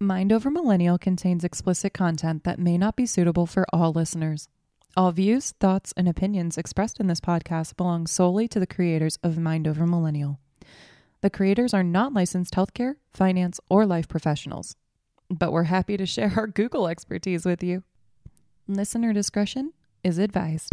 Mind Over Millennial contains explicit content that may not be suitable for all listeners. All views, thoughts, and opinions expressed in this podcast belong solely to the creators of Mind Over Millennial. The creators are not licensed healthcare, finance, or life professionals, but we're happy to share our Google expertise with you. Listener discretion is advised.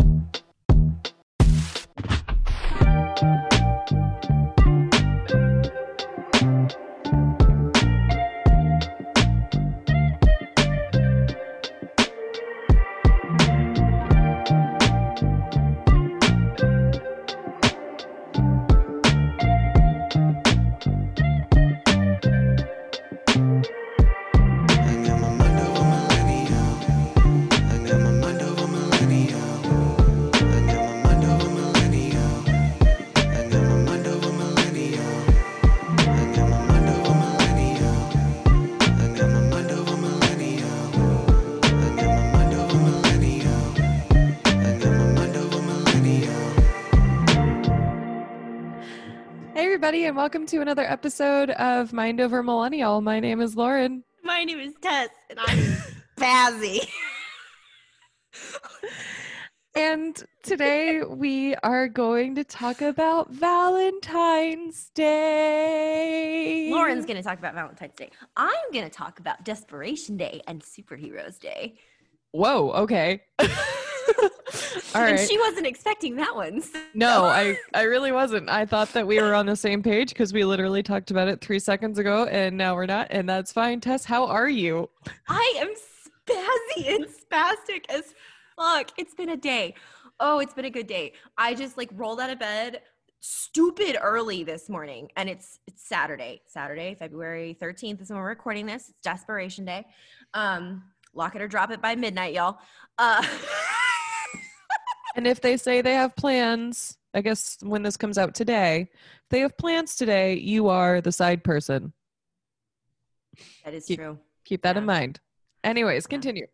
Welcome to another episode of Mind Over Millennial. My name is Lauren. My name is Tess, and I'm Bazzy. And today we are going to talk about Valentine's Day. Lauren's going to talk about Valentine's Day. I'm going to talk about Desperation Day and Superheroes Day. Whoa, okay. All and right. she wasn't expecting that one. so- no, I, I really wasn't. I thought that we were on the same page because we literally talked about it three seconds ago and now we're not. And that's fine. Tess, how are you? I am spazzy and spastic as fuck. It's been a day. Oh, it's been a good day. I just like rolled out of bed stupid early this morning and it's it's Saturday. Saturday, February 13th is when we're recording this. It's Desperation Day. Um lock it or drop it by midnight, y'all. Uh And if they say they have plans, I guess when this comes out today, if they have plans today, you are the side person. that is Keep- true. Keep that in mind. Anyways, Yeah. continue.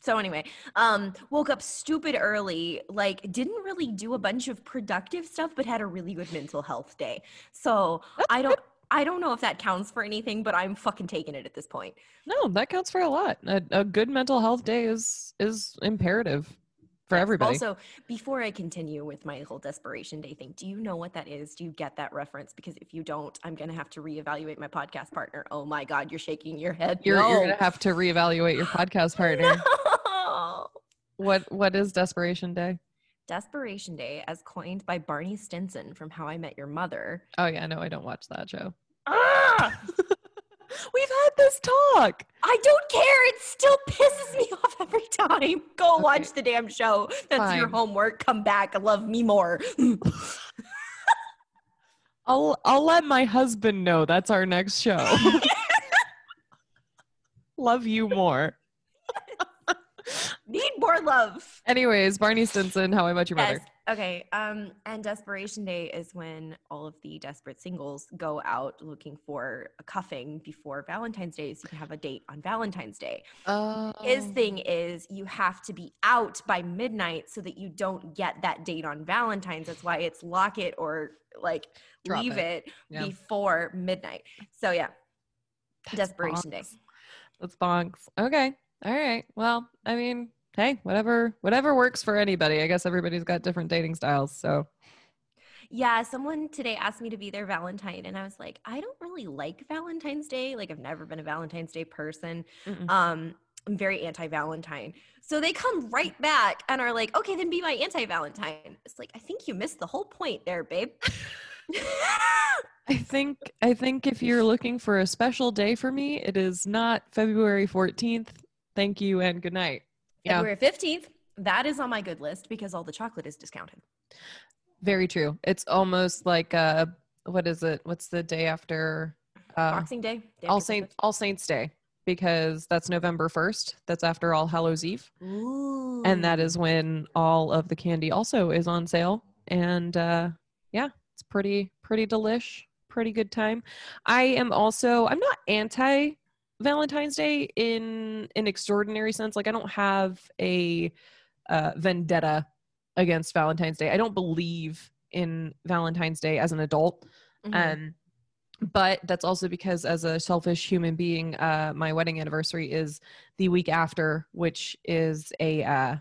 So anyway, um, woke up stupid early, like didn't really do a bunch of productive stuff, but had a really good mental health day. So I don't I don't know if that counts for anything, but I'm fucking taking it at this point. No, that counts for a lot. A, a good mental health day is is imperative for Yes. everybody. Also, before I continue with my whole desperation day thing, do you know what that is? Do you get that reference? Because if you don't, I'm gonna have to reevaluate my podcast partner. Oh my god, you're shaking your head. you're you're gonna have to reevaluate your podcast partner. No. What what is Desperation Day? Desperation Day, as coined by Barney Stinson from How I Met Your Mother. Oh yeah, no, I don't watch that show. Ah! We've had this talk. I don't care. It still pisses me off every time. Go Okay. watch the damn show. That's your homework. Come back. Love me more. I'll I'll let my husband know that's our next show. Love you more. Need more love. Anyways, Barney Stinson, How I Met Your Mother. Yes. Okay. Um, and Desperation Day is when all of the desperate singles go out looking for a cuffing before Valentine's Day so you can have a date on Valentine's Day. Oh. His thing is you have to be out by midnight so that you don't get that date on Valentine's. That's why it's lock it or like Drop leave it. it, Yeah. before midnight. So yeah, That's Desperation Day. bonks. That's bonks. Okay. All right. Well, I mean, hey, whatever whatever works for anybody. I guess everybody's got different dating styles. So Yeah, someone today asked me to be their Valentine, and I was like, I don't really like Valentine's Day. Like, I've never been a Valentine's Day person. mm-mm. Um, I'm very anti-Valentine. So they come right back and are like, okay, then be my anti-Valentine. It's like, I think you missed the whole point there, babe. I think I think if you're looking for a special day for me, it is not February 14th. Thank you and good night. Yeah, February 15th, that is on my good list because all the chocolate is discounted. very true. It's almost like uh what is it? What's the day after uh, Boxing Day. day All Saints All Saints Day because that's November 1st. That's after All Hallows Eve. Ooh. and that is when all of the candy also is on sale and uh yeah it's pretty pretty delish pretty good time i am also i'm not anti valentine's day in an extraordinary sense like i don't have a uh, vendetta against valentine's day i don't believe in valentine's day as an adult Mhm. um but that's also because as a selfish human being uh my wedding anniversary is the week after which is a uh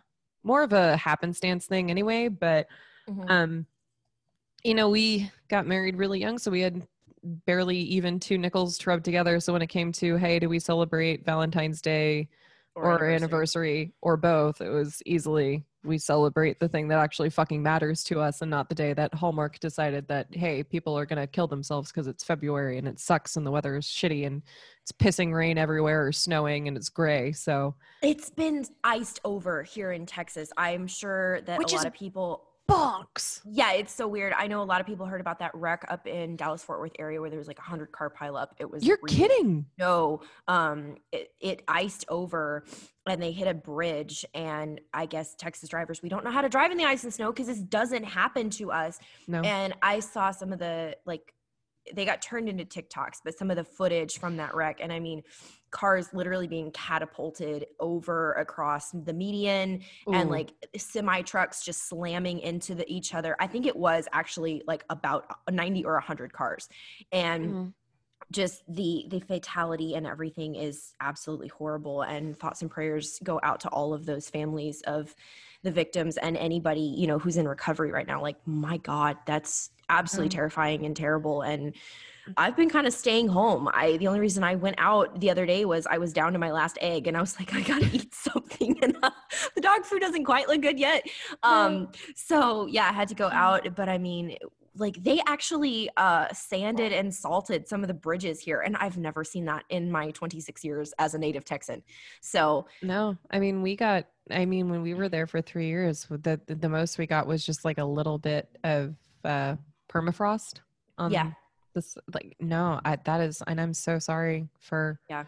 more of a happenstance thing anyway but Mhm. um you know we got married really young so we had barely even two nickels to rub together so when it came to hey do we celebrate valentine's day or, anniversary. or both it was easily we celebrate the thing that actually fucking matters to us and not the day that hallmark decided that hey people are going to kill themselves because it's february and it sucks and the weather is shitty and it's pissing rain everywhere or snowing and it's gray so It's been iced over here in Texas. I'm sure that Which a is lot of people bonks Yeah, it's so weird. I know a lot of people heard about that wreck up in Dallas Fort Worth area where there was like a hundred car pileup. It was you're really- kidding No, um, it, it iced over and they hit a bridge. And I guess Texas drivers, we don't know how to drive in the ice and snow because this doesn't happen to us. no And I saw some of the like they got turned into TikToks, but some of the footage from that wreck, and I mean, cars literally being catapulted over across the median and like semi trucks just slamming into the each other. I think it was actually like about 90 or 100 cars. And Mhm. just the the fatality and everything is absolutely horrible and thoughts and prayers go out to all of those families of the victims and anybody you know who's in recovery right now like my god that's absolutely Mhm. terrifying and terrible and I've been kind of staying home. I the only reason I went out the other day was I was down to my last egg and I was like I got to eat something and uh, the dog food doesn't quite look good yet. Um so yeah, I had to go out but I mean like they actually uh sanded and salted some of the bridges here and I've never seen that in my 26 years as a native Texan. So No, I mean we got. I mean when we were there for three years, the the, most we got was just like a little bit of uh, permafrost. On Yeah. This like no, I, that is, and I'm so sorry for. Yeah.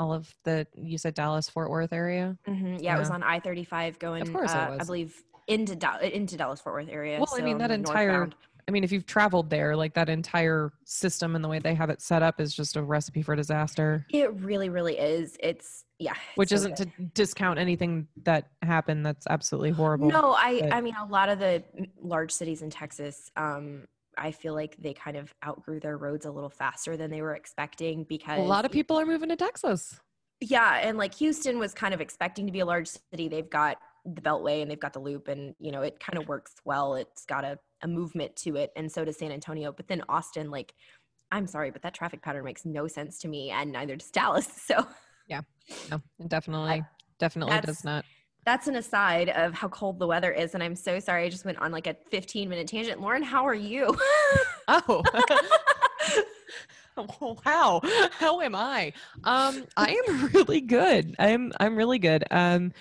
All of the you said Dallas Fort Worth area. mhm, yeah, it was on I-35 going of course uh, I believe into into Dallas Fort Worth area. Well, I mean, so that entire- northbound. I mean, if you've traveled there, like that entire system and the way they have it set up is just a recipe for disaster. It really, really is. It's yeah. it's Which so isn't good. to discount anything that happened. That's absolutely horrible. No, I but- I mean a lot of the large cities in Texas, um, I feel like they kind of outgrew their roads a little faster than they were expecting because a lot of people are moving to Texas. Yeah, and like Houston was kind of expecting to be a large city. They've got the Beltway and they've got the Loop, and you know it kind of works well. It's got a, a movement to it, and so does San Antonio. But then Austin, like, I'm sorry, but that traffic pattern makes no sense to me, and neither does Dallas. So yeah No, it definitely, definitely that's- does not. that's an aside of how cold the weather is, and I'm so sorry. I just went on like a 15 minute tangent. Lauren, how are you? Oh. wow. How am I? Um, I am really good. I'm I'm really good. Um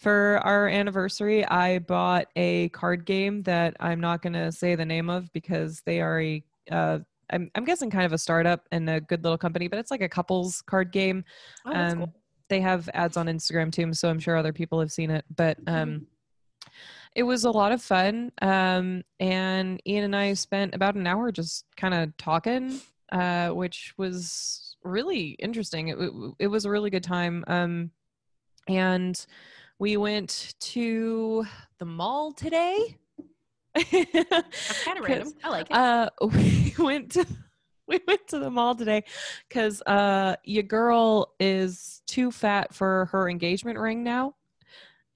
for our anniversary, I bought a card game that I'm not going to say the name of because they are a uh I'm, I'm guessing kind of a startup and a good little company, but it's like a couples card game. Oh, um, cool. They have ads on Instagram too, so I'm sure other people have seen it. But um, it was a lot of fun. Um, and Ian and I spent about an hour just kind of talking, uh, which was really interesting. It, it, it was a really good time. Um, and we went to the mall today. That's kind of random. I like it. Uh, we went to we went to the mall today because uh, your girl is too fat for her engagement ring now,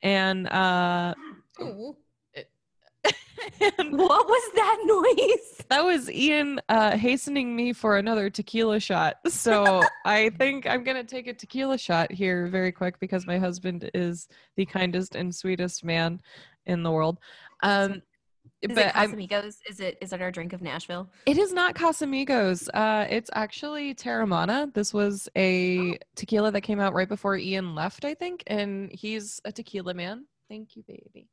and uh, Ooh. what was that noise? that was Ian uh, hastening me for another tequila shot. So I think I'm gonna take a tequila shot here very quick because my husband is the kindest and sweetest man in the world. Um, Is but it I'm, Casamigos? Is it is it our drink of Nashville? It is not Casamigos. Uh, it's actually Teremana. This was a tequila that came out right before Ian left, I think, and he's a tequila man. Thank you, baby.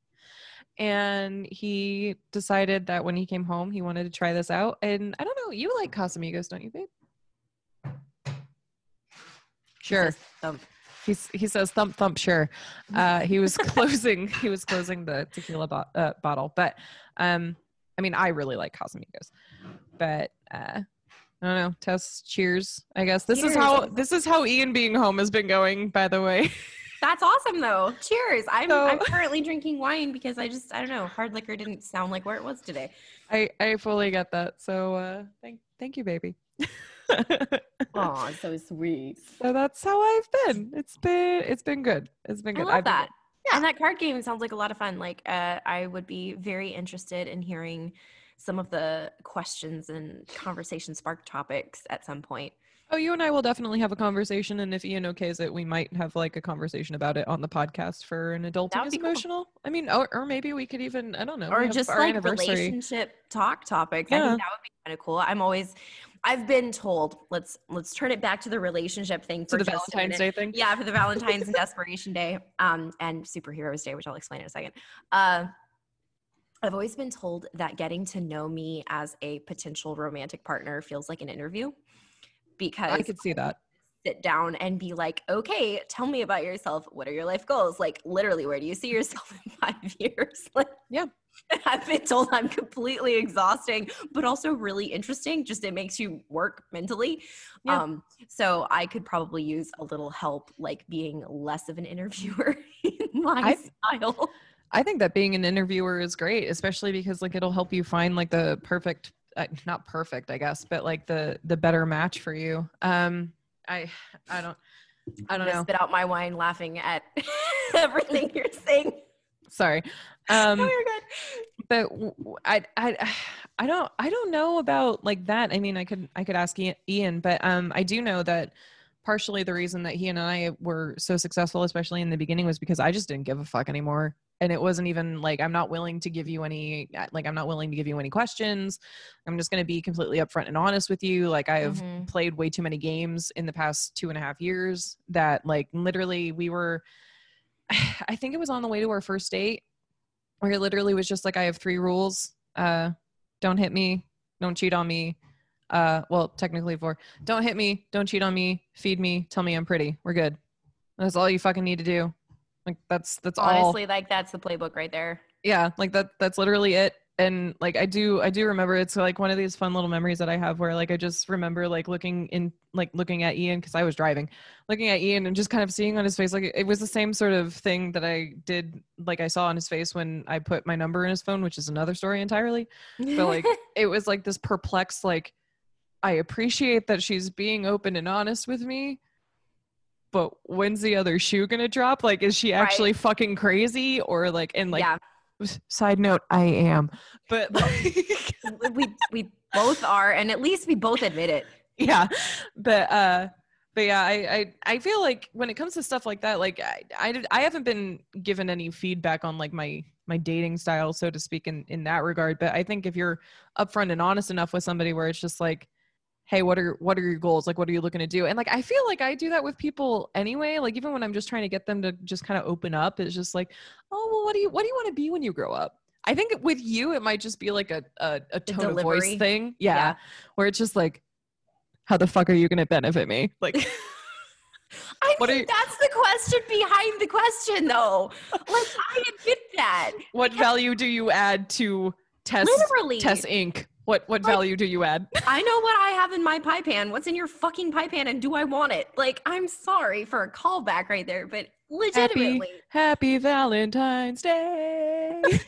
And he decided that when he came home, he wanted to try this out. And I don't know, you like Casamigos, don't you, babe? Sure. He's, he says thump thump sure. Uh he was closing he was closing the tequila bo- uh, bottle. But um i mean i really like casamigos. But uh i don't know Tess cheers i guess. This is how this is how ian being home has been going by the way That's awesome though. Cheers. I'm So- I'm currently drinking wine because I just I don't know, hard liquor didn't sound like where it was today. i i fully get that so uh thank thank you baby Oh, so sweet. so that's how I've been. It's been it's been good. It's been I good. love I've been- that. And that card game sounds like a lot of fun. Like, uh, I would be very interested in hearing some of the questions and conversation spark topics at some point. Oh, you and I will definitely have a conversation, and if Ian okays it, we might have like a conversation about it on the podcast for an adult is be cool. emotional. I mean, or, or maybe we could even I don't know, or just like relationship talk topics. I Yeah. think that would be kind of cool. I'm always, I've been told let's let's turn it back to the relationship thing to for the just Valentine's. Day thing. Yeah, for the Valentine's and Desperation Day, um, and Superheroes Day, which I'll explain in a second. Uh, I've always been told that getting to know me as a potential romantic partner feels like an interview because I could see that. sit down and be like, okay, tell me about yourself. What are your life goals? Like, literally, where do you see yourself in five years? Like, Yeah. I've been told I'm completely exhausting, but also really interesting. Just it makes you work mentally. Yeah. Um, so I could probably use a little help, like being less of an interviewer in my I- style. I think that being an interviewer is great, especially because like it'll help you find like the perfect, not perfect, I guess, but like the the better match for you. Um, I I don't I don't know. Spit out my wine, laughing at everything you're saying. Sorry. no, Um, you're good. but w- w- I I I don't I don't know about like that. I mean, I could I could ask Ian- Ian, but um, I do know that partially the reason that he and I were so successful, especially in the beginning, was because I just didn't give a fuck anymore. And it wasn't even like I'm not willing to give you any uh, like I'm not willing to give you any questions. I'm just going to be completely upfront and honest with you. Like I have Mhm. played way too many games in the past two and a half years that like literally we were I think it was on the way to our first date where it literally was just like I have three rules. Uh don't hit me, don't cheat on me. Uh well, technically four. Don't hit me, don't cheat on me, feed me, tell me I'm pretty. We're good. That's all you fucking need to do. Like that's that's all. Honestly, like that's the playbook right there. yeah like that that's literally it. And like i do i do remember it's like one of these fun little memories that i have where like i just remember like looking in like looking at ian because i was driving looking at ian and just kind of seeing on his face like it was the same sort of thing that i did like i saw on his face when i put my number in his phone which is another story entirely. But like it was like this perplexed like i appreciate that she's being open and honest with me but when's the other shoe gonna drop? Like is she Right. actually fucking crazy or like and like yeah, side note i am. But like, we we both are, and at least we both admit it. yeah. But uh but yeah I, I i feel like when it comes to stuff like that like I, I i haven't been given any feedback on like my my dating style so to speak in in that regard. But i think if you're upfront and honest enough with somebody where it's just like hey what are what are your goals? Like what are you looking to do? And like i feel like i do that with people anyway. Like even when i'm just trying to get them to just kind of open up it's just like oh well what do you what do you want to be when you grow up? I think with you it might just be like a a, a tone of voice thing. Yeah, Yeah. where it's just like how the fuck are you going to benefit me? Like I What think that's the question behind the question, though. Like I admit that. what value do you add to Tess Literally, Tess inc what what Like- value do you add I know what I have in my pie pan. What's in your fucking pie pan, and do I want it? Like, I'm sorry for a callback right there, but legitimately, happy valentine's day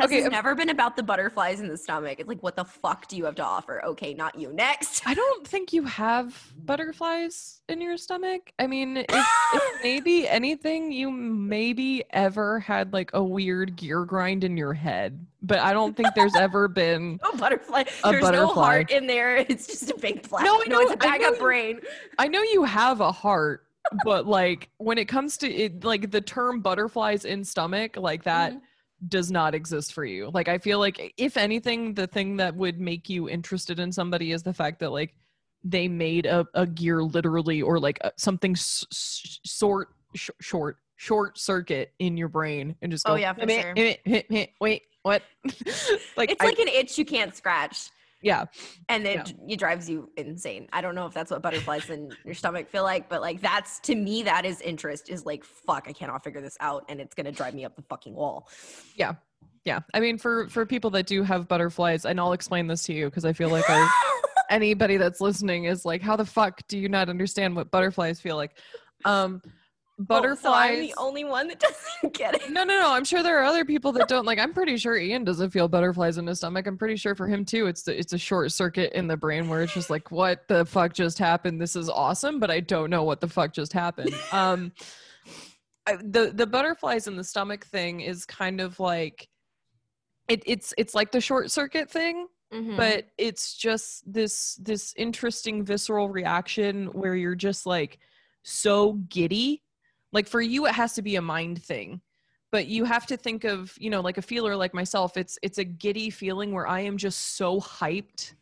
Tess Okay, has never been about the butterflies in the stomach. It's like, what the fuck do you have to offer? Okay, not you. Next. i don't think you have butterflies in your stomach i mean if, if maybe anything you maybe ever had like a weird gear grind in your head but i don't think there's ever been No butterfly. A There's no heart in there. It's just a big black. No, I no, it's a bag know of you- brain. I know you have a heart, but like when it comes to it, like the term butterflies in stomach, like that Mhm. Does not exist for you. Like I feel like if anything, the thing that would make you interested in somebody is the fact that like they made a, a gear literally or like a, something s- s- sort sh- short short circuit in your brain and just oh, go Oh, yeah, for sure. wait what like It's I- like an itch you can't scratch. Yeah and it, Yeah. it drives you insane. I don't know if that's what butterflies in your stomach feel like, but like that's to me that is interest is like fuck, I cannot figure this out, and it's gonna drive me up the fucking wall. yeah Yeah. i mean for for people that do have butterflies and i'll explain this to you because i feel like our anybody that's listening is like how the fuck do you not understand what butterflies feel like um butterflies. Oh, so I'm the only one that doesn't get it. No, no, no. I'm sure there are other people that don't. Like, I'm pretty sure Ian doesn't feel butterflies in his stomach. I'm pretty sure for him too, it's the, it's a short circuit in the brain where it's just like, what the fuck just happened? This is awesome, but I don't know what the fuck just happened. Um, I, the the butterflies in the stomach thing is kind of like, it, it's it's like the short circuit thing, Mhm. but it's just this this interesting visceral reaction where you're just like so giddy like for you it has to be a mind thing but you have to think of you know like a feeler like myself it's it's a giddy feeling where i am just so hyped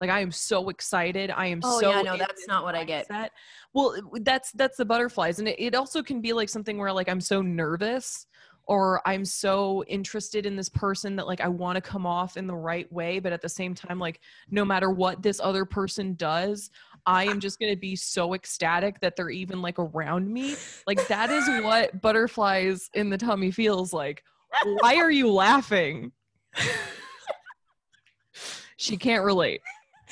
like i am so excited i am Oh, so yeah, no, that's not what I get. mindset. well that's that's the butterflies and it, it also can be like something where like i'm so nervous or i'm so interested in this person that like i want to come off in the right way but at the same time like no matter what this other person does i am just going to be so ecstatic that they're even like around me. Like that is what butterflies in the tummy feels like. Why are you laughing? She can't relate.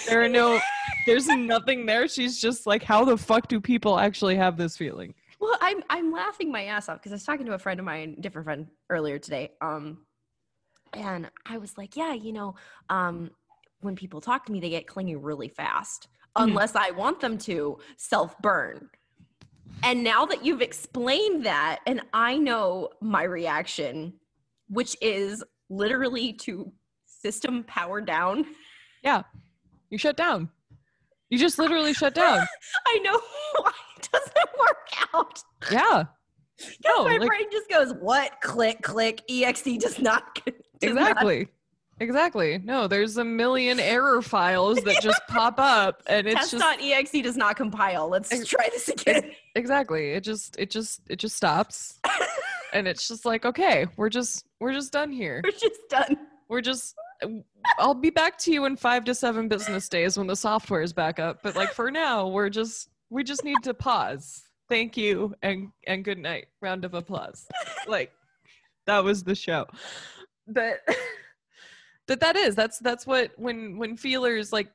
There are no there's nothing there. She's just like how the fuck do people actually have this feeling Well, I'm I'm laughing my ass off because I was talking to a friend of mine, different friend, earlier today. Um, and I was like, yeah, you know, um, when people talk to me, they get clingy really fast, Mhm. unless I want them to self burn. And now that you've explained that, and I know my reaction, which is literally to system power down. yeah you shut down you just literally shut down I know why it doesn't work out. yeah No, my like- brain just goes, what? Click, click. EXE does not. does not- exactly exactly no there's a million error files that just pop up and it's just EXE does not compile. Let's Ex- try this again. exactly it just it just it just stops and it's just like okay we're just we're just done here We're just done. we're just i'll be back to you in five to seven business days when the software is back up but like for now we're just we just need to pause. Thank you and and good night. Round of applause. Like that was the show. But but that is that's that's what when when feelers like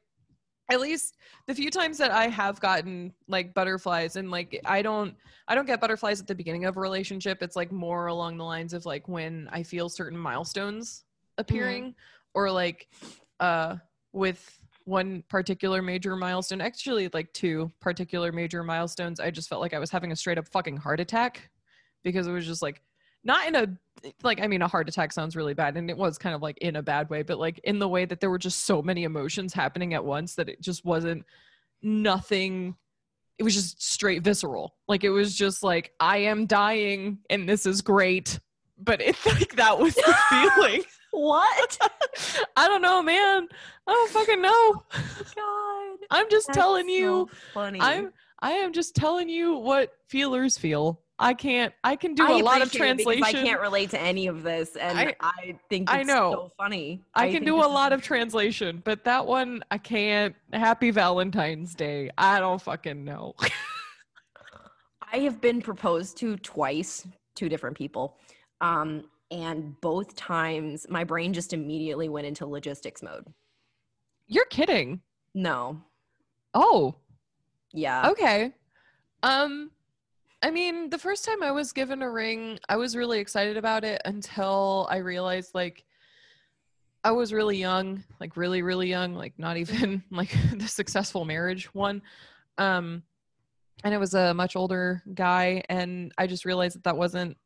at least the few times that I have gotten like butterflies and like I don't I don't get butterflies at the beginning of a relationship. It's like more along the lines of like when I feel certain milestones appearing or like uh with one particular major milestone, actually like two particular major milestones, I just felt like I was having a straight up fucking heart attack because it was just like not in a like I mean a heart attack sounds really bad and it was kind of like in a bad way, but like in the way that there were just so many emotions happening at once that it just wasn't nothing it was just straight visceral. Like it was just like I am dying and this is great. But it's like that was the feeling. What? I don't know, man. I don't fucking know. God. I'm just That's telling you. so funny. I'm I am just telling you what feelers feel. I can't I can do I a lot of appreciate it because translation. I can't relate to any of this, and I- I, think it's I know. so funny. I can do a lot of translation, but that one I can't. Happy Valentine's Day. I don't fucking know. I have been proposed to twice, two different people. Um, and both times my brain just immediately went into logistics mode. You're kidding. No. Oh, Yeah. okay. Um I mean, the first time I was given a ring, I was really excited about it until I realized like I was really young, like really really young, like not even like the successful marriage one. Um and it was a much older guy and I just realized that that wasn't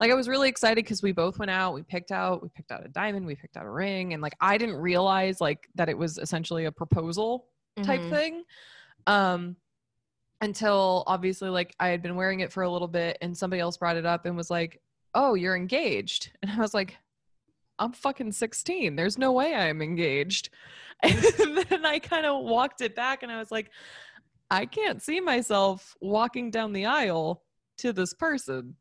like I was really excited cuz we both went out, we picked out, we picked out a diamond, we picked out a ring and like I didn't realize like that it was essentially a proposal type Mhm. thing um until obviously like i had been wearing it for a little bit and somebody else brought it up and was like oh you're engaged. And i was like i'm fucking 16 there's no way i'm engaged. And then i kind of walked it back and i was like i can't see myself walking down the aisle to this person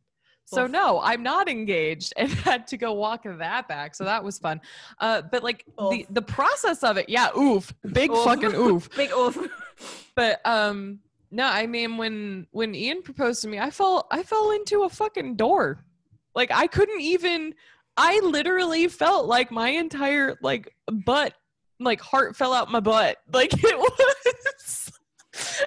so Oof. no i'm not engaged and had to go walk that back so that was fun uh but like the the process of it yeah oof big Oof. fucking oof Big oof. but um no i mean when when ian proposed to me i fell i fell into a fucking door like i couldn't even i literally felt like my entire like butt like heart fell out my butt like it was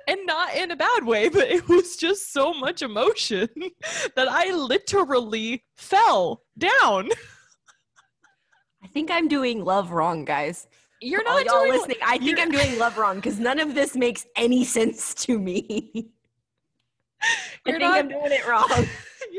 and not in a bad way, but it was just so much emotion that I literally fell down. I think I'm doing love wrong, guys. You're not y'all doing listening. I think I'm doing love wrong because none of this makes any sense to me. I You're think not- I'm doing it wrong.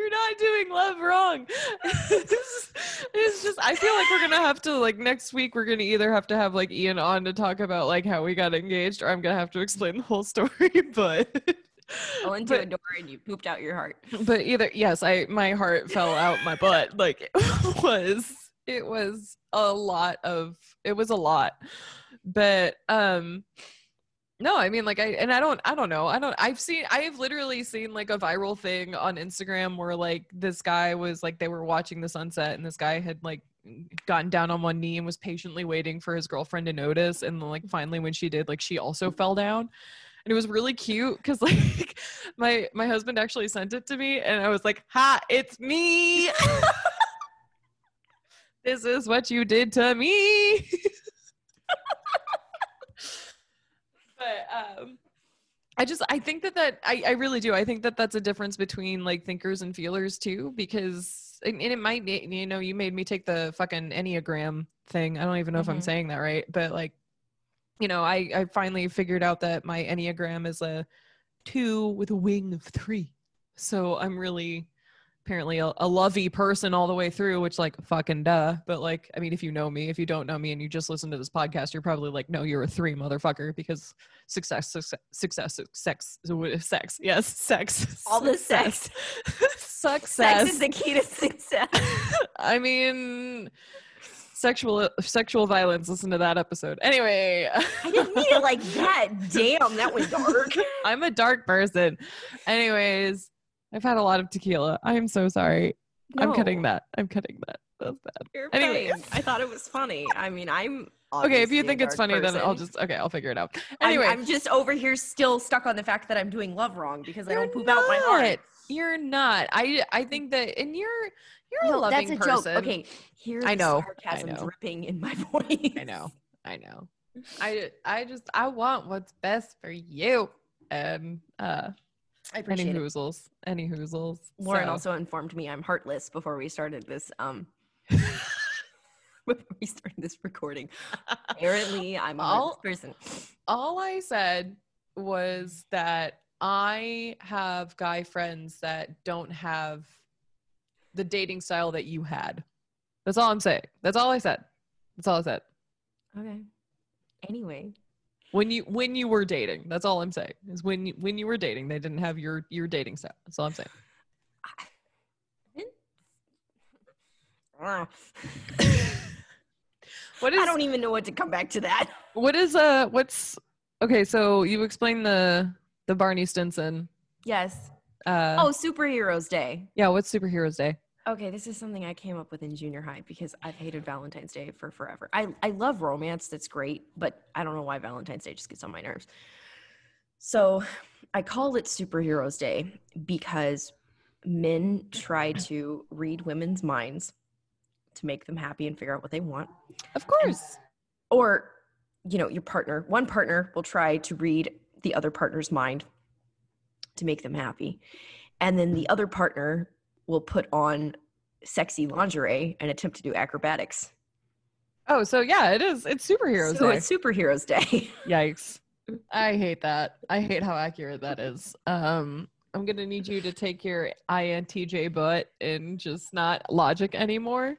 You're not doing love wrong. it's, it's just I feel like we're gonna have to like next week we're gonna either have to have like Ian on to talk about like how we got engaged or I'm gonna have to explain the whole story. But Fell into but- a door and you pooped out your heart. but either yes i my heart fell out my butt like it was it was a lot of it was a lot but um no i mean like i and i don't i don't know i don't i've seen i've literally seen like a viral thing on instagram where like this guy was like they were watching the sunset and this guy had like gotten down on one knee and was patiently waiting for his girlfriend to notice. And like finally when she did like she also fell down. And it was really cute because like my my husband actually sent it to me and i was like ha it's me. This is what you did to me but um i just i think that that I, I really do. I think that that's a difference between like thinkers and feelers too because and, and it might be you know you made me take the fucking enneagram thing. I don't even know if i'm Mhm. saying that right but like you know i i finally figured out that my enneagram is a two with a wing of three. So i'm really apparently a, a lovey person all the way through which like fucking duh but like i mean if you know me if you don't know me and you just listen to this podcast you're probably like no you're a three motherfucker because success success success sex sex yes sex All the success. Sex success is the key to success. I mean, sexual sexual violence. Listen to that episode. Anyway, I didn't mean it like that. Damn, that was dark. I'm a dark person. Anyways, I've had a lot of tequila. I am so sorry. I'm cutting that. I'm cutting that. That's bad. You're Anyways. fine. I thought it was funny. I mean, I'm Okay, if you think it's funny, then I'll just okay. I'll figure it out. I'm- Anyway, I'm, just over here still stuck on the fact that I'm doing love wrong because I You're don't poop out my heart. not. you're not. I I think that, and you're you're a No, loving that's a person. joke. Okay, here's I know, I sarcasm know. dripping in my voice. I know. I know. I I just I want what's best for you. And uh I any appreciate it. hoozles. Any hoozles. Lauren So- also informed me I'm heartless before we started this. Um, before we started this recording. Apparently, I'm a All- heartless person. all I said was that I have guy friends that don't have the dating style that you had. That's all I'm saying. That's all I said. That's all I said. Okay. Anyway, When you when you were dating, that's all I'm saying. Is when you, when you were dating, they didn't have your your dating style. That's all I'm saying. Ah. What is I don't even know what to come back to that. what is uh what's okay? So you explain the the Barney Stinson. Yes. Uh, Oh, Superheroes Day. yeah. What's Superheroes Day? Okay, this is something I came up with in junior high because I've hated Valentine's Day for forever. I, I love romance, that's great, but I don't know why Valentine's Day just gets on my nerves. So I call it Superheroes Day because men try to read women's minds to make them happy and figure out what they want. Of course. Or, you know, your partner, one partner will try to read the other partner's mind to make them happy. And then the other partner will put on sexy lingerie and attempt to do acrobatics. Oh, so yeah, it is. It's Superheroes so Day. it's Superheroes Day. Yikes. I hate that. I hate how accurate that is. Um, I'm gonna need you to take your INTJ butt and just not logic anymore.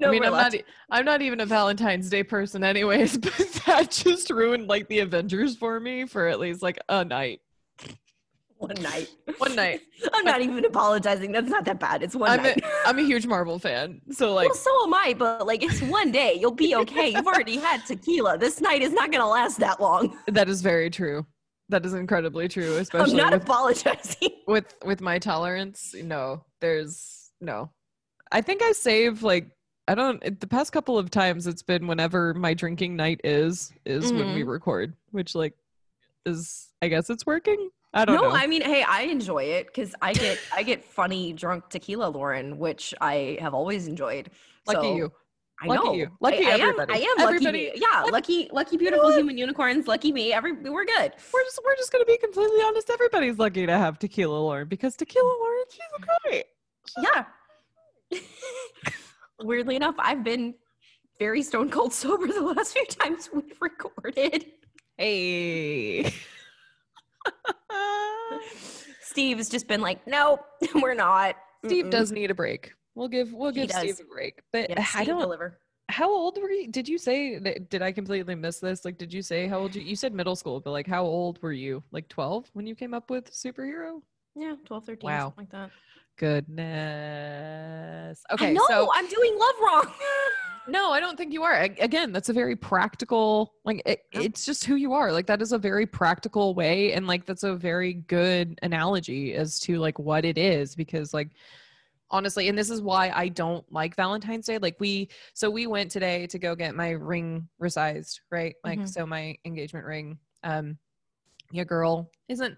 No, I mean, I'm not. I'm not even a Valentine's Day person, anyways. But that just ruined like the Avengers for me for at least like a night. one night. One night. I'm not even apologizing. That's not that bad. It's one I'm a, night. I'm a huge Marvel fan, so like, well, so am I, but like it's one day. You'll be okay. You've already had tequila. This night is not gonna last that long. that is very true. That is incredibly true, especially I'm not with apologizing. with with my tolerance no there's no i think i save like i don't it, the past couple of times it's been whenever my drinking night is is when we Mhm. record which like is i guess it's working i don't no, know I mean, hey, I enjoy it because I get I get funny drunk tequila, Lauren, which I have always enjoyed. lucky So, you I Lucky know. you. Lucky I, I am. I am lucky. Everybody- me. Yeah, Lucky- lucky, lucky, beautiful what? human unicorns. Lucky me. Every we're good. We're just we're just gonna be completely honest. Everybody's lucky to have Tequila Lauren because Tequila Lauren, she's great. Yeah. Weirdly enough, I've been very stone cold sober the last few times we've recorded. Hey. Steve's just been like, nope, we're not. Steve Mm-mm. does need a break. We'll give we'll give Steve a break. But Yeah, I don't deliver. how old were you? Did you say that- did I completely miss this? Like did you say how old you you said middle school, but like how old were you? Like 12 when you came up with superhero? Yeah, 12, 13, Wow. something like that. Goodness. Okay, No, so I'm doing love wrong. No, I don't think you are. Again, that's a very practical, like, it, it's just who you are. Like, that is a very practical way. And, like, that's a very good analogy as to, like, what it is. Because, like, honestly, and this is why I don't like Valentine's Day. Like, we, so we went today to go get my ring resized, right? Like, Mhm. so my engagement ring, um, your girl isn't.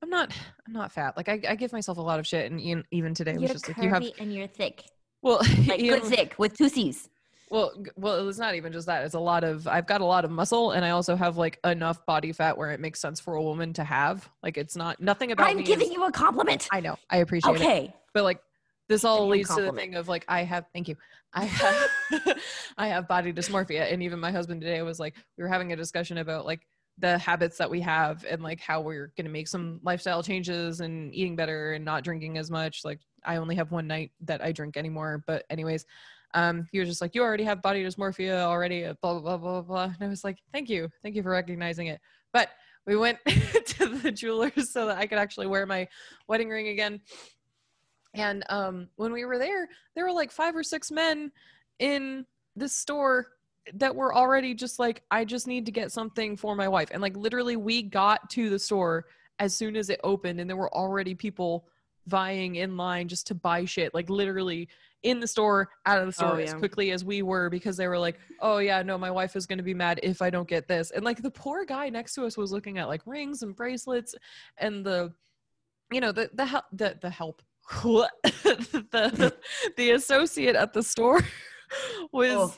I'm not. I'm not fat. Like I, I give myself a lot of shit, and even today was You're just like you have. and you're thick. Well, Like Ian good thick with two C's. Well, well, it's not even just that. It's a lot of. I've got a lot of muscle, and I also have like enough body fat where it makes sense for a woman to have. Like, it's not nothing about I'm giving is- you a compliment. I know. I appreciate it. Okay. But like, this all leads to the thing of like, I have. Thank you. I have. I have body dysmorphia, and even my husband today was like, we were having a discussion about like the habits that we have and like how we're going to make some lifestyle changes and eating better and not drinking as much like i only have one night that i drink anymore but anyways um he was just like you already have body dysmorphia already uh, blah blah blah blah blah. And i was like thank you. Thank you for recognizing it. But we went to the jewelers so that i could actually wear my wedding ring again. And um when we were there there were like five or six men in this store that were already just like i just need to get something for my wife. And like literally we got to the store as soon as it opened and there were already people vying in line just to buy shit like literally in the store out of the oh, store Oh, as quickly as we were because they were like oh yeah no my wife is going to be mad if i don't get this. And like the poor guy next to us was looking at like rings and bracelets and the you know the the help the, the help the the associate at the store was Oh,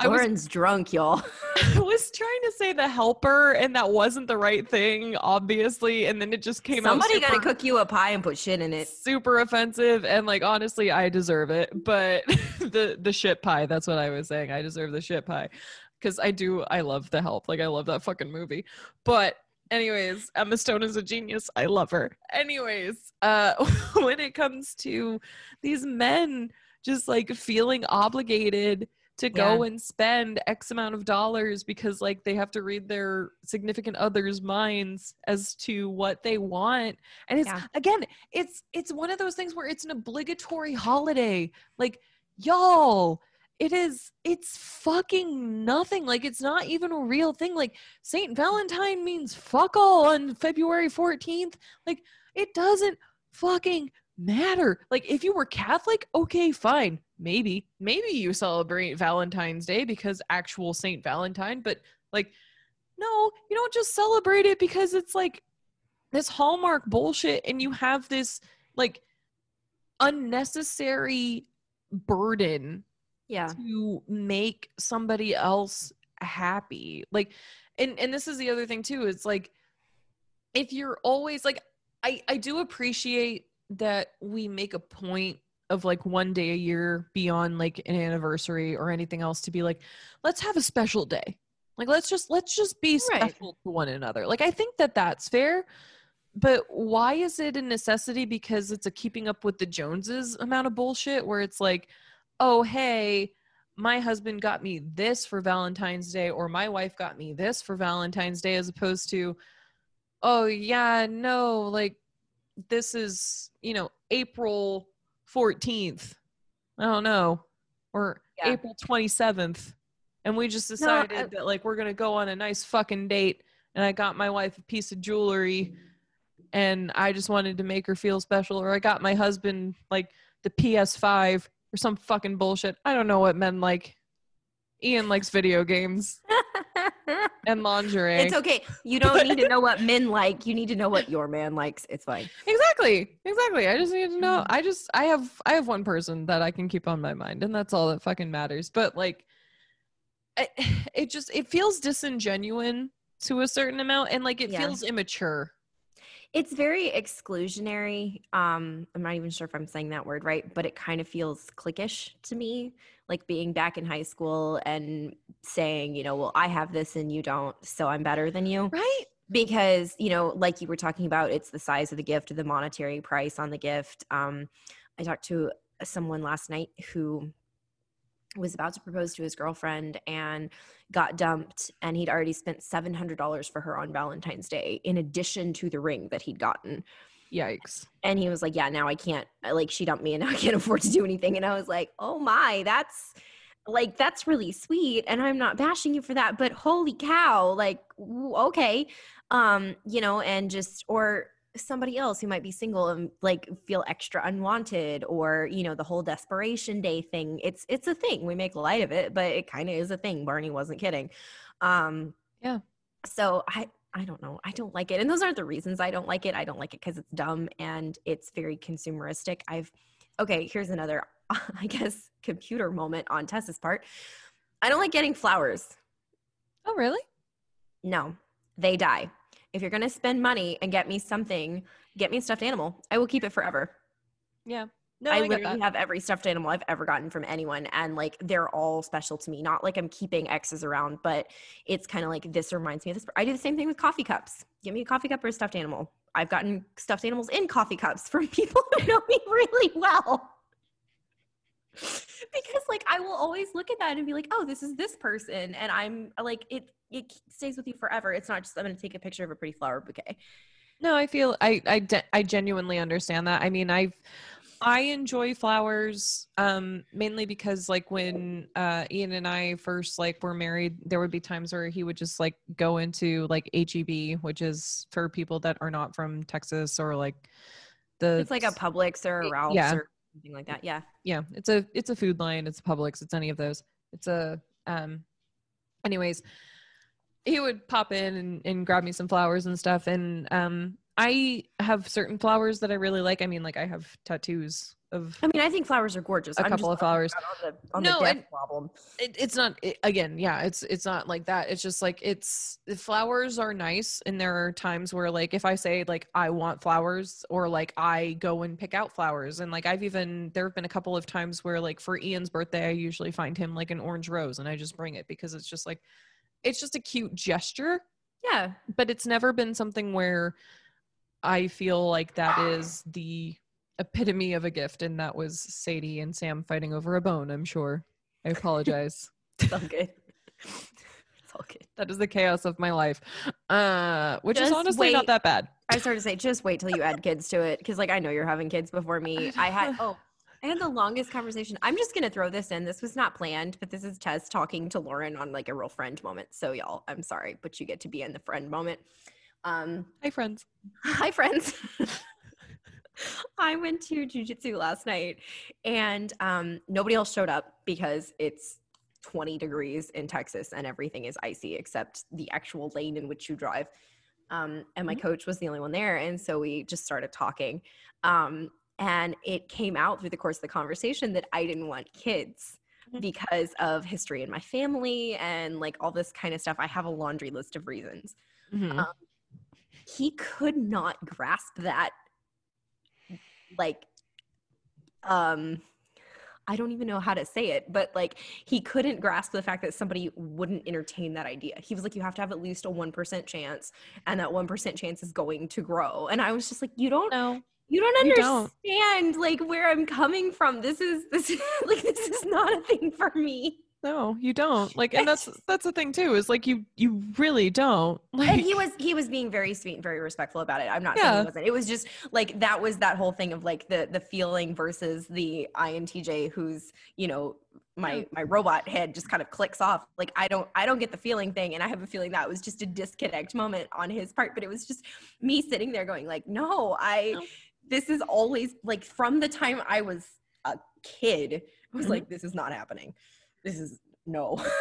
I was Lauren's drunk, y'all. I was trying to say the helper, and that wasn't the right thing, obviously. And then it just came Somebody out Somebody gotta cook you a pie and put shit in it. super offensive. And like, honestly, I deserve it. But the the shit pie, that's what I was saying. I deserve the shit pie because I do. I love the help. Like, I love that fucking movie. But anyways, Emma Stone is a genius. I love her. Anyways, uh, when it comes to these men just like feeling obligated to go and spend X amount of dollars because like they have to read their significant other's minds as to what they want. And it's Yeah. again, it's it's one of those things where it's an obligatory holiday. Like, y'all, it is it's fucking nothing. Like it's not even a real thing. Like Saint Valentine means fuck all on February 14th. Like it doesn't fucking matter. Like if you were Catholic, okay, fine. Maybe maybe you celebrate Valentine's Day because actual Saint Valentine, but like no, you don't just celebrate it because it's like this Hallmark bullshit and you have this like unnecessary burden Yeah. to make somebody else happy like and and this is the other thing too it's like if you're always like i i do appreciate that we make a point of like one day a year beyond like an anniversary or anything else to be like let's have a special day like let's just let's just be Right. special to one another like i think that that's fair but why is it a necessity because it's a keeping up with the joneses amount of bullshit where it's like oh hey my husband got me this for valentine's day or my wife got me this for valentine's day as opposed to oh yeah no like this is you know april 14th i don't know. Or Yeah. april 27th and we just No, decided I- that like we're gonna go on a nice fucking date. And i got my wife a piece of jewelry. And i just wanted to make her feel special. Or i got my husband like the ps5 or some fucking bullshit. I don't know what men like. Ian likes video games and lingerie it's okay. You don't need to know what men like. You need to know what your man likes. It's fine. exactly exactly i just need to know Mhm. i just i have i have one person that i can keep on my mind and that's all that fucking matters but like I, it just it feels disingenuine to a certain amount and like it Yeah. feels immature. It's very exclusionary. Um, I'm not even sure if I'm saying that word right, but it kind of feels cliquish to me, like being back in high school and saying, you know, well, I have this and you don't, so I'm better than you. Right? Because, you know, like you were talking about, it's the size of the gift, the monetary price on the gift. Um, I talked to someone last night who was about to propose to his girlfriend and got dumped and he'd already spent $700 for her on Valentine's Day in addition to the ring that he'd gotten Yikes. and he was like yeah now i can't like she dumped me and now i can't afford to do anything. And i was like oh my that's like that's really sweet and i'm not bashing you for that but holy cow like okay. Um you know and just or somebody else who might be single and like feel extra unwanted or you know the whole desperation day thing it's it's a thing. We make light of it but it kind of is a thing. Barney wasn't kidding. Um Yeah. so i I don't know. I don't like it. And those aren't the reasons I don't like it. I don't like it because it's dumb and it's very consumeristic. I've, okay, here's another, I guess, computer moment on Tess's part. I don't like getting flowers. Oh, really? No, they die. If you're going to spend money and get me something, get me a stuffed animal. I will keep it forever. Yeah. No, I, I, literally have every stuffed animal I've ever gotten from anyone, and like they're all special to me. Not like I'm keeping X's around, but it's kind of like this reminds me of this. I do the same thing with coffee cups. Give me a coffee cup or a stuffed animal. I've gotten stuffed animals in coffee cups from people who know me really well. because like I will always look at that and be like, oh, this is this person, and I'm like it. It stays with you forever. It's not just I'm going to take a picture of a pretty flower bouquet. No, I feel I I de- I genuinely understand that. I mean, I've I enjoy flowers um mainly because like when uh Ian and I first like were married, there would be times where he would just like go into like HEB, which is for people that are not from Texas or like the It's like a Publix or a Ralph's yeah. or something like that. Yeah. yeah it's a it's a Food Lion it's a publix it's any of those it's a um anyways he would pop in and, and grab me some flowers and stuff and um i have certain flowers that i really like i mean like i have tattoos of I mean, I think flowers are gorgeous. A I'm couple of flowers. On the, on No, and- problem. it, it's not it, again yeah it's it's not like that it's just like it's the flowers are nice and there are times where like if i say like i want flowers or like i go and pick out flowers and like i've even there have been a couple of times where like for ian's birthday i usually find him like an orange rose and i just bring it because it's just like it's just a cute gesture Yeah. but it's never been something where i feel like that is the epitome of a gift and that was sadie and sam fighting over a bone i'm sure i apologize It's all good. it's all good. that is the chaos of my life uh which is Just honestly not that bad I started to say, just wait till you add kids to it. Cause like I know you're having kids before me. I had, oh, I had the longest conversation. I'm just going to throw this in. This was not planned, but this is Tess talking to Lauren on like a real friend moment. So y'all, I'm sorry, but you get to be in the friend moment. Um, hi friends Hi, friends. I went to jujitsu last night and um, nobody else showed up because it's 20 degrees in Texas and everything is icy except the actual lane in which you drive. Um, and my Mhm. coach was the only one there. And so we just started talking. Um, and it came out through the course of the conversation that I didn't want kids Mhm. because of history in my family and like all this kind of stuff. I have a laundry list of reasons Mhm. Um, he could not grasp that like um i don't even know how to say it but like he couldn't grasp the fact that somebody wouldn't entertain that idea he was like you have to have at least a 1% chance and that 1% chance is going to grow and i was just like you don't know. you don't You don't. understand like where i'm coming from this is this is like this is not a thing for me no you don't like and that's that's the thing too is like you you really don't like and he was he was being very sweet and very respectful about it i'm not saying Yeah. he wasn't it was just like that was that whole thing of like the the feeling versus the intj who's you know my my robot head just kind of clicks off like i don't i don't get the feeling thing and i have a feeling that was just a disconnect moment on his part but it was just me sitting there going like no i No. this is always like from the time i was a kid i was Mhm. like this is not happening this is no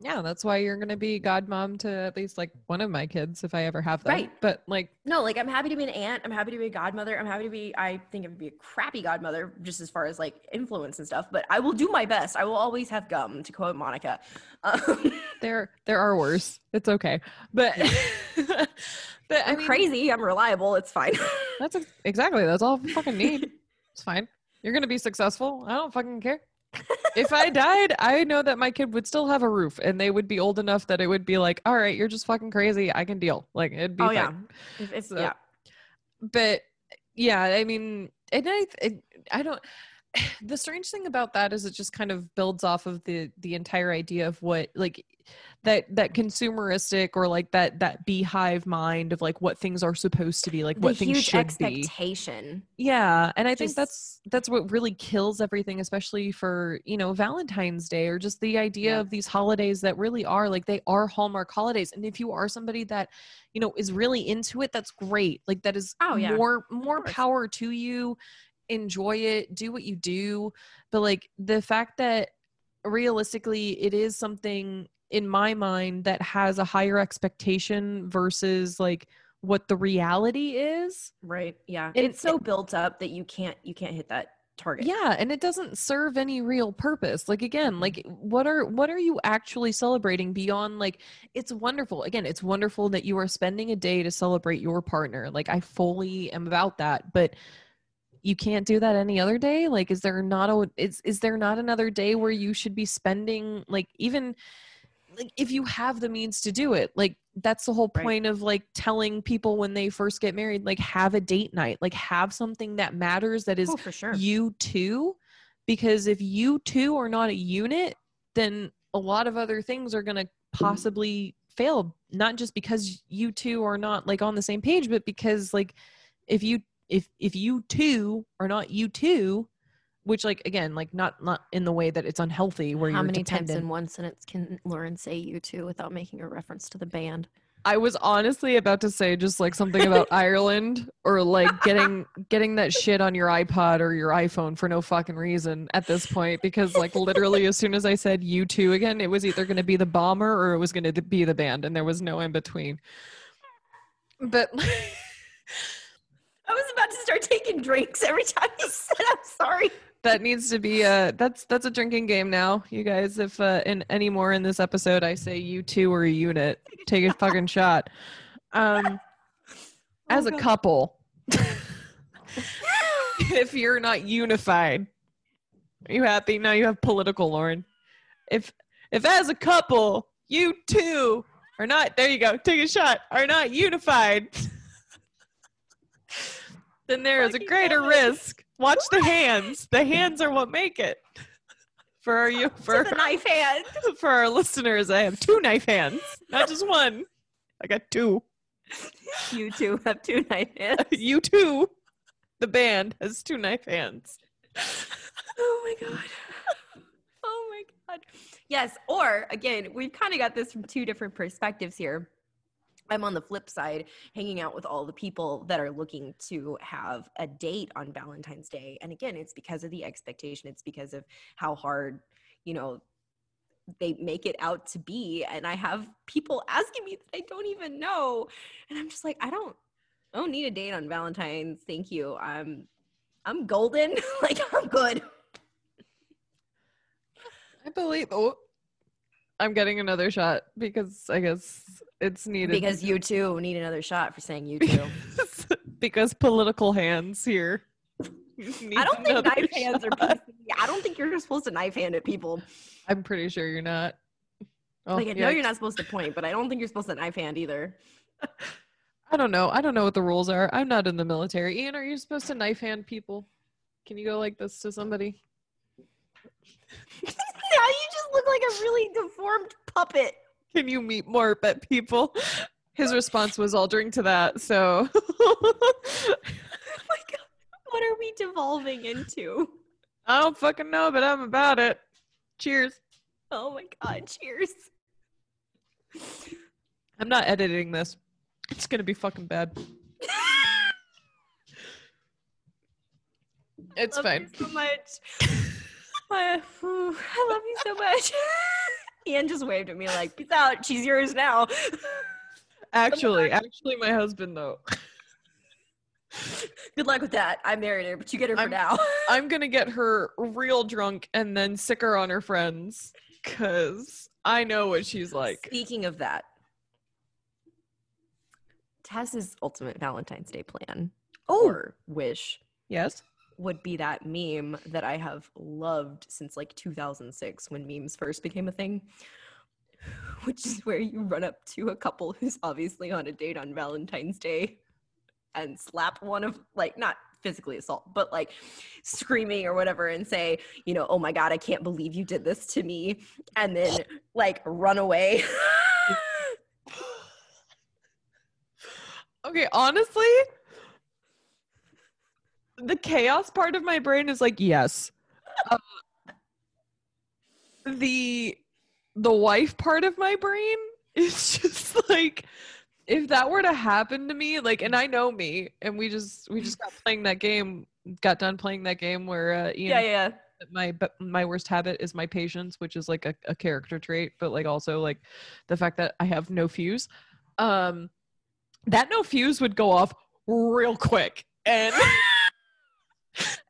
yeah, that's why you're gonna be godmom to at least like one of my kids if I ever have them. Right. But like, No, like I'm happy to be an aunt. I'm happy to be a godmother. I'm happy to be. I think I would be a crappy godmother, just as far as like influence and stuff. But I will do my best. I will always have gum, to quote Monica. Um, there there are worse. It's okay. But but I I'm mean, crazy. I'm reliable. It's fine. That's ex- exactly that's all I fucking need. It's fine. You're gonna be successful. I don't fucking care. If I died, I know that my kid would still have a roof and they would be old enough that it would be like, all right, you're just fucking crazy. I can deal. Like it'd be oh fine. yeah. If, if, So- yeah. but yeah i mean and i it, i don't the strange thing about that is it just kind of builds off of the the entire idea of what like that that consumeristic or like that that beehive mind of like what things are supposed to be like The what things should be. expectation. yeah and i think that's that's what really kills everything especially for you know valentine's day or just the idea Yeah. of these holidays that really are like they are hallmark holidays. And if you are somebody that you know is really into it that's great. Like that is Oh, yeah. more more power to you. Enjoy it. Do what you do. But like the fact that realistically it is something in my mind that has a higher expectation versus like what the reality is Right. Yeah. And- it's so built up that you can't you can't hit that target. yeah and it doesn't serve any real purpose like again mm-hmm. like what are what are you actually celebrating beyond like it's wonderful again it's wonderful that you are spending a day to celebrate your partner like i fully am about that but you can't do that any other day like is there not a is is there not another day where you should be spending like even like if you have the means to do it like that's the whole Right. point of like telling people when they first get married like have a date night like have something that matters that is Oh, for sure. you two because if you two are not a unit then a lot of other things are going to possibly fail not just because you two are not like on the same page but because like if you if if you two are not you two which like again like not not in the way that it's unhealthy where How you're many dependent times in one sentence can Lauren say you two without making a reference to the band? I was honestly about to say just like something about Ireland or like getting getting that shit on your iPod or your iPhone for no fucking reason at this point because like literally as soon as I said you two again it was either going to be the bomber or it was going to be the band and there was no in between. But I was about to start taking drinks every time you said I'm sorry. That needs to be a that's that's a drinking game now you guys. If uh in any more in this episode i say you two are a unit. Take a fucking shot. Um as a couple if you're not unified are you happy? Now you have political lauren. If if as a couple you two are not there you go take a shot are not unified then there is a greater risk watch the hands the hands are what make it for our you for the knife hand. for our listeners i have two knife hands not just one i got two You two have two knife hands. U2 the band has two knife hands Oh my god. Oh my god. Yes, or again, we've kind of got this from two different perspectives here. I'm on the flip side, hanging out with all the people that are looking to have a date on Valentine's Day. And again, it's because of the expectation, it's because of how hard, you know, they make it out to be. And I have people asking me that I don't even know. And I'm just like, I don't I don't need a date on Valentine's. Thank you. I'm I'm golden. like I'm good. i believe oh i'm getting another shot because i guess it's needed Because you too need another shot for saying you too. because political hands here I don't think knife hands are PC. I don't think you're supposed to knife hand at people. i'm pretty sure you're not Oh, like I know yeah. you're not supposed to point, but I don't think you're supposed to knife hand either. I don't know. I don't know what the rules are. I'm not in the military. Ian, are you supposed to knife hand people? Can you go like this to somebody? Now you just look like a really deformed puppet. Can you meet more pet people? His response was all drink to that. So Oh my god. What are we devolving into? I don't fucking know, but I'm about it. Cheers. Oh my god, cheers. I'm not editing this. It's gonna be fucking bad. It's fine. you so much. Uh, I, I love you so much. Ian just waved at me like, "Peace out. She's yours now." Actually, actually, my husband though. Good luck with that. I married her, but you get her for I'm- now. I'm gonna get her real drunk and then sick her on her friends, cause I know what she's like. Speaking of that, Tess's ultimate Valentine's Day plan Oh. or wish Yes. Would be that meme that I have loved since like 2006 when memes first became a thing, which is where you run up to a couple who's obviously on a date on Valentine's Day and slap one of like not physically assault but like screaming or whatever and say you know oh my god i can't believe you did this to me and then like run away. Okay, honestly, the chaos part of my brain is like yes. Um, the the wife part of my brain is just like if that were to happen to me, like, and I know me, and we just we just got playing that game, got done playing that game where uh, Ian yeah yeah my my worst habit is my patience which is like a, a character trait but like also like the fact that i have no fuse um that no fuse would go off real quick and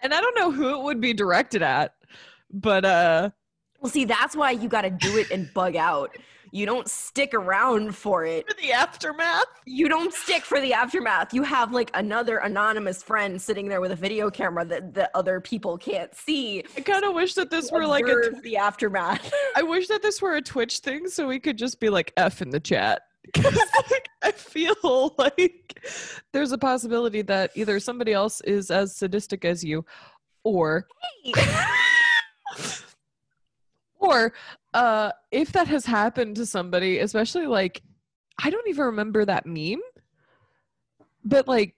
and i don't know who it would be directed at but uh well see that's why you got to do it and bug out you don't stick around for it for the aftermath you don't stick for the aftermath. You have like another anonymous friend sitting there with a video camera that, that other people can't see. i kind of wish that this were like a observe the aftermath. I wish that this were a Twitch thing so we could just be like F in the chat. 'Cause, like, I feel like there's a possibility that either somebody else is as sadistic as you, or or uh, if that has happened to somebody, especially like I don't even remember that meme, but like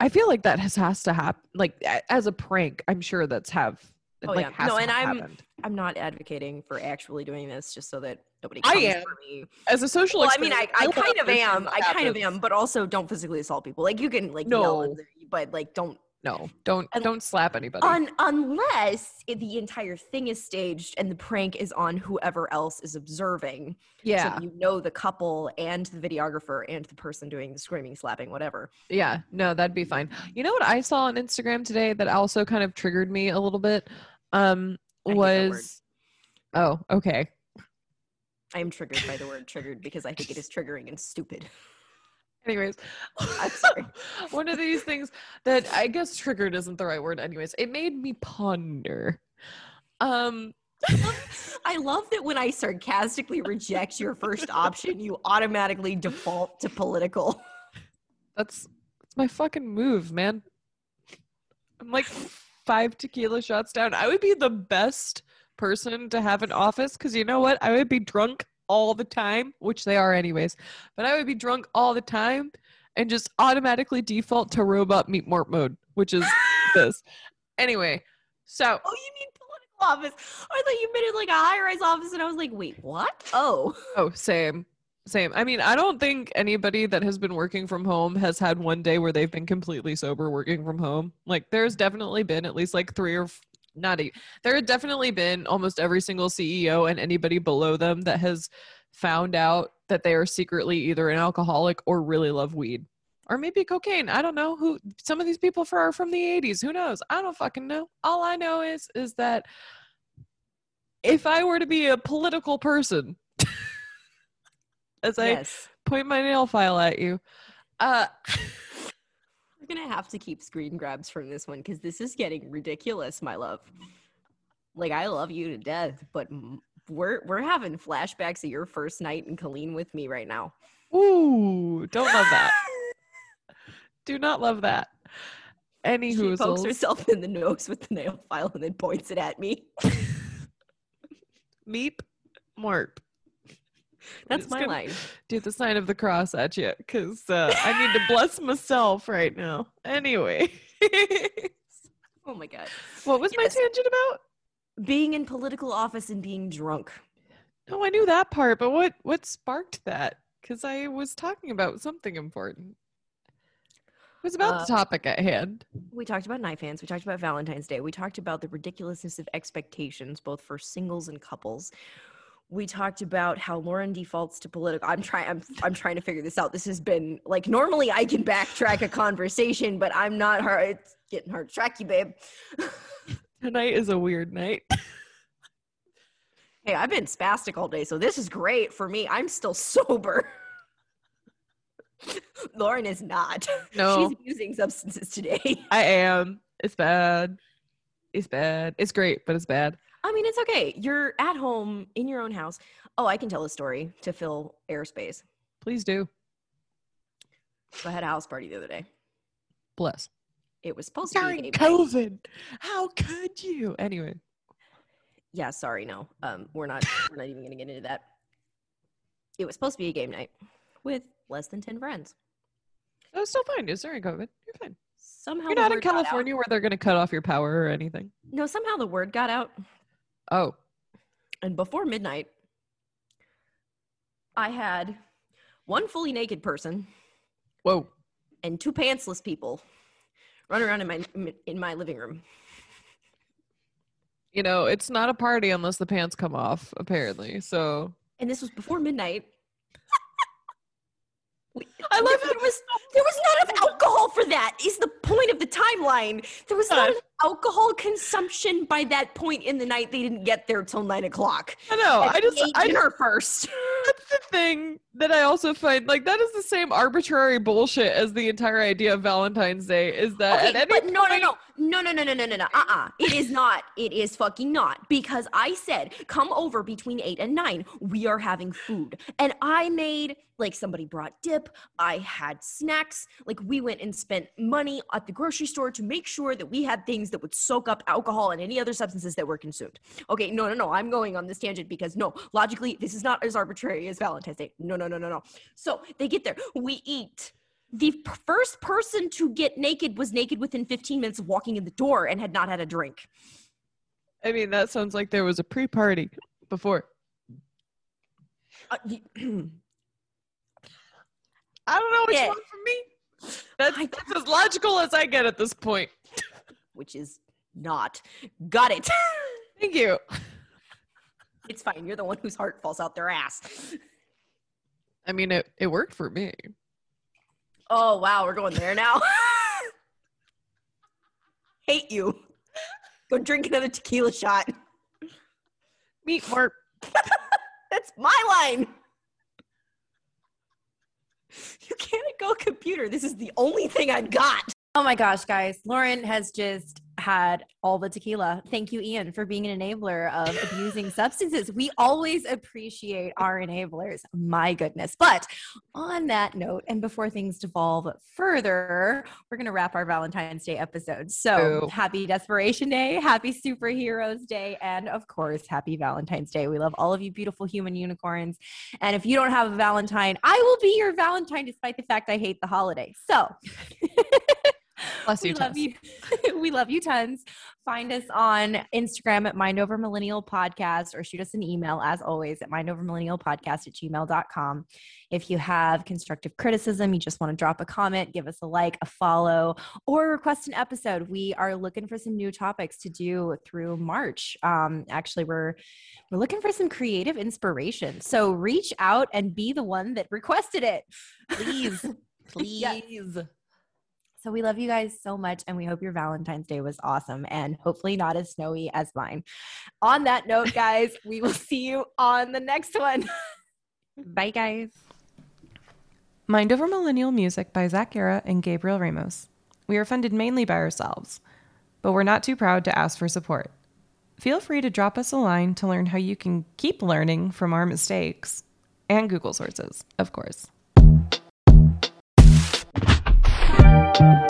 I feel like that has has to happen. Like as a prank, I'm sure that's have. Oh, like, yeah. has No, to and I'm- happened. I'm not advocating for actually doing this just so that nobody I comes am. for me. as a social. Well, I mean, I, experiment, I kind of am. I kind of am, but also don't physically assault people. Like you can like No. at but like don't No, don't And- don't slap anybody. un- unless it, the entire thing is staged and the prank is on whoever else is observing. yeah, that you know the couple and the videographer and the person doing the screaming, slapping, whatever. yeah. No, that'd be fine. You know what I saw on Instagram today that also kind of triggered me a little bit. Um, I hate that word. was oh okay. I am triggered by the word triggered because I think it is triggering and stupid. Anyways, I'm sorry. one of these things that I guess triggered isn't the right word. Anyways, it made me ponder. Um, I love that when I sarcastically reject your first option, you automatically default to political. that's that's my fucking move, man. I'm like five tequila shots down. I would be the best person to have an office because you know what? I would be drunk all the time, which they are anyways. But I would be drunk all the time and just automatically default to robot meep morp mode, which is this. Anyway, so Oh, you mean political office? I thought you meant it like a high rise office, and I was like, wait, what? Oh, oh, same. Same. I mean, I don't think anybody that has been working from home has had one day where they've been completely sober working from home. Like, there's definitely been at least like three or f- not eight. There had definitely been almost every single CEO and anybody below them that has found out that they are secretly either an alcoholic or really love weed. Or maybe cocaine. I don't know who some of these people for are from the 80s. Who knows? I don't fucking know. All I know is is that if I were to be a political person, as I yes. point my nail file at you. Uh We're gonna have to keep screen grabs from this one because this is getting ridiculous, my love. Like I love you to death, but we're we're having flashbacks of your first night in Colleen with me right now. ooh, don't love that. Do not love that. Any She pokes herself in the nose with the nail file and then points it at me. Meep morp. That's my line. Do the sign of the cross at you because uh, I need to bless myself right now. Anyway. Oh my god. what was my tangent about? Being in political office and being drunk. No, I knew that part, but what what sparked that? Because I was talking about something important. It was about Uh, the topic at hand. We talked about knife hands. We talked about Valentine's Day. We talked about the ridiculousness of expectations, both for singles and couples. We talked about how Lauren defaults to political. I'm trying. I'm I'm trying to figure this out. This has been like normally I can backtrack a conversation, but I'm not hard. It's getting hard to track you, babe. Tonight is a weird night. Hey, I've been spastic all day, so this is great for me. I'm still sober. Lauren is not. No. She's using substances today. I am. It's bad. It's bad. It's great, but it's bad. I mean, it's okay. You're at home in your own house. Oh, I can tell a story to fill airspace. Please do. So I had a house party the other day. Bless. It was supposed to be During game. COVID. How could you? Anyway. Yeah, sorry, no. Um, we're not we're not even gonna get into that. It was supposed to be a game night with less than ten friends. That was still fine. It's during COVID. You're fine. Somehow You're not in word got out. California where they're going to cut off your power or anything. No, somehow the word got out, Oh, and before midnight, I had one fully naked person whoa. and two pantsless people run around in my in my living room. You know, it's not a party unless the pants come off, apparently. So And this was before midnight. We- I love there was there was not enough alcohol for that. Is the point of the timeline? There was not enough alcohol consumption by that point in the night. They didn't get there till nine o'clock. I know. I just, I dinner first. that's the thing that I also find like that is the same arbitrary bullshit as the entire idea of Valentine's Day. Is that Okay, at any but no, no, point- no, no, no, no, no, no, no, no. Uh-uh. It is not. It is fucking not. Because I said, come over between eight and nine. We are having food, and I made like somebody brought dip. I had snacks. Like we went and spent money at the grocery store to make sure that we had things that would soak up alcohol and any other substances that were consumed. Okay, no, no, no. I'm going on this tangent because no, logically, this is not as arbitrary as Valentine's Day. No, no, no, no, no. So they get there. We eat the first person to get naked was naked within 15 minutes of walking in the door and had not had a drink. I mean, that sounds like there was a pre-party before. Uh, I don't know which Yeah. one for me. That's, that's as logical as I get at this point. Which is not. Got it. Thank you. it's fine. You're the one whose heart falls out their ass. I mean, it, it worked for me. Oh, wow. We're going there now. Hate you. Go drink another tequila shot. Meep morp. That's my line. You can't go computer. This is the only thing I've got. Oh my gosh, guys. Lauren has just had all the tequila. Thank you, Ian, for being an enabler of abusing substances. We always appreciate our enablers. My goodness. But on that note, and before things devolve further, we're going to wrap our Valentine's Day episode. So Oh. happy Desperation Day, happy Superheroes Day, and of course, happy Valentine's Day. We love all of you beautiful human unicorns. And if you don't have a Valentine, I will be your Valentine despite the fact I hate the holiday. So Bless we you, love you. we love you tons. Find us on Instagram at Mind Over Millennial Podcast or shoot us an email as always at mindovermillennialpodcast at gmail.com. If you have constructive criticism, you just want to drop a comment, give us a like, a follow, or request an episode. We are looking for some new topics to do through March. Um, actually, we're we're looking for some creative inspiration. So reach out and be the one that requested it. Please. Please. Yes. So we love you guys so much, and we hope your Valentine's Day was awesome and hopefully not as snowy as mine. On that note, guys, we will see you on the next one. Bye, guys. Mind Over Millennial music by Zach Guerra and Gabriel Ramos. We are funded mainly by ourselves, but we're not too proud to ask for support. Feel free to drop us a line to learn how you can keep learning from our mistakes and Google sources, of course. Thank you.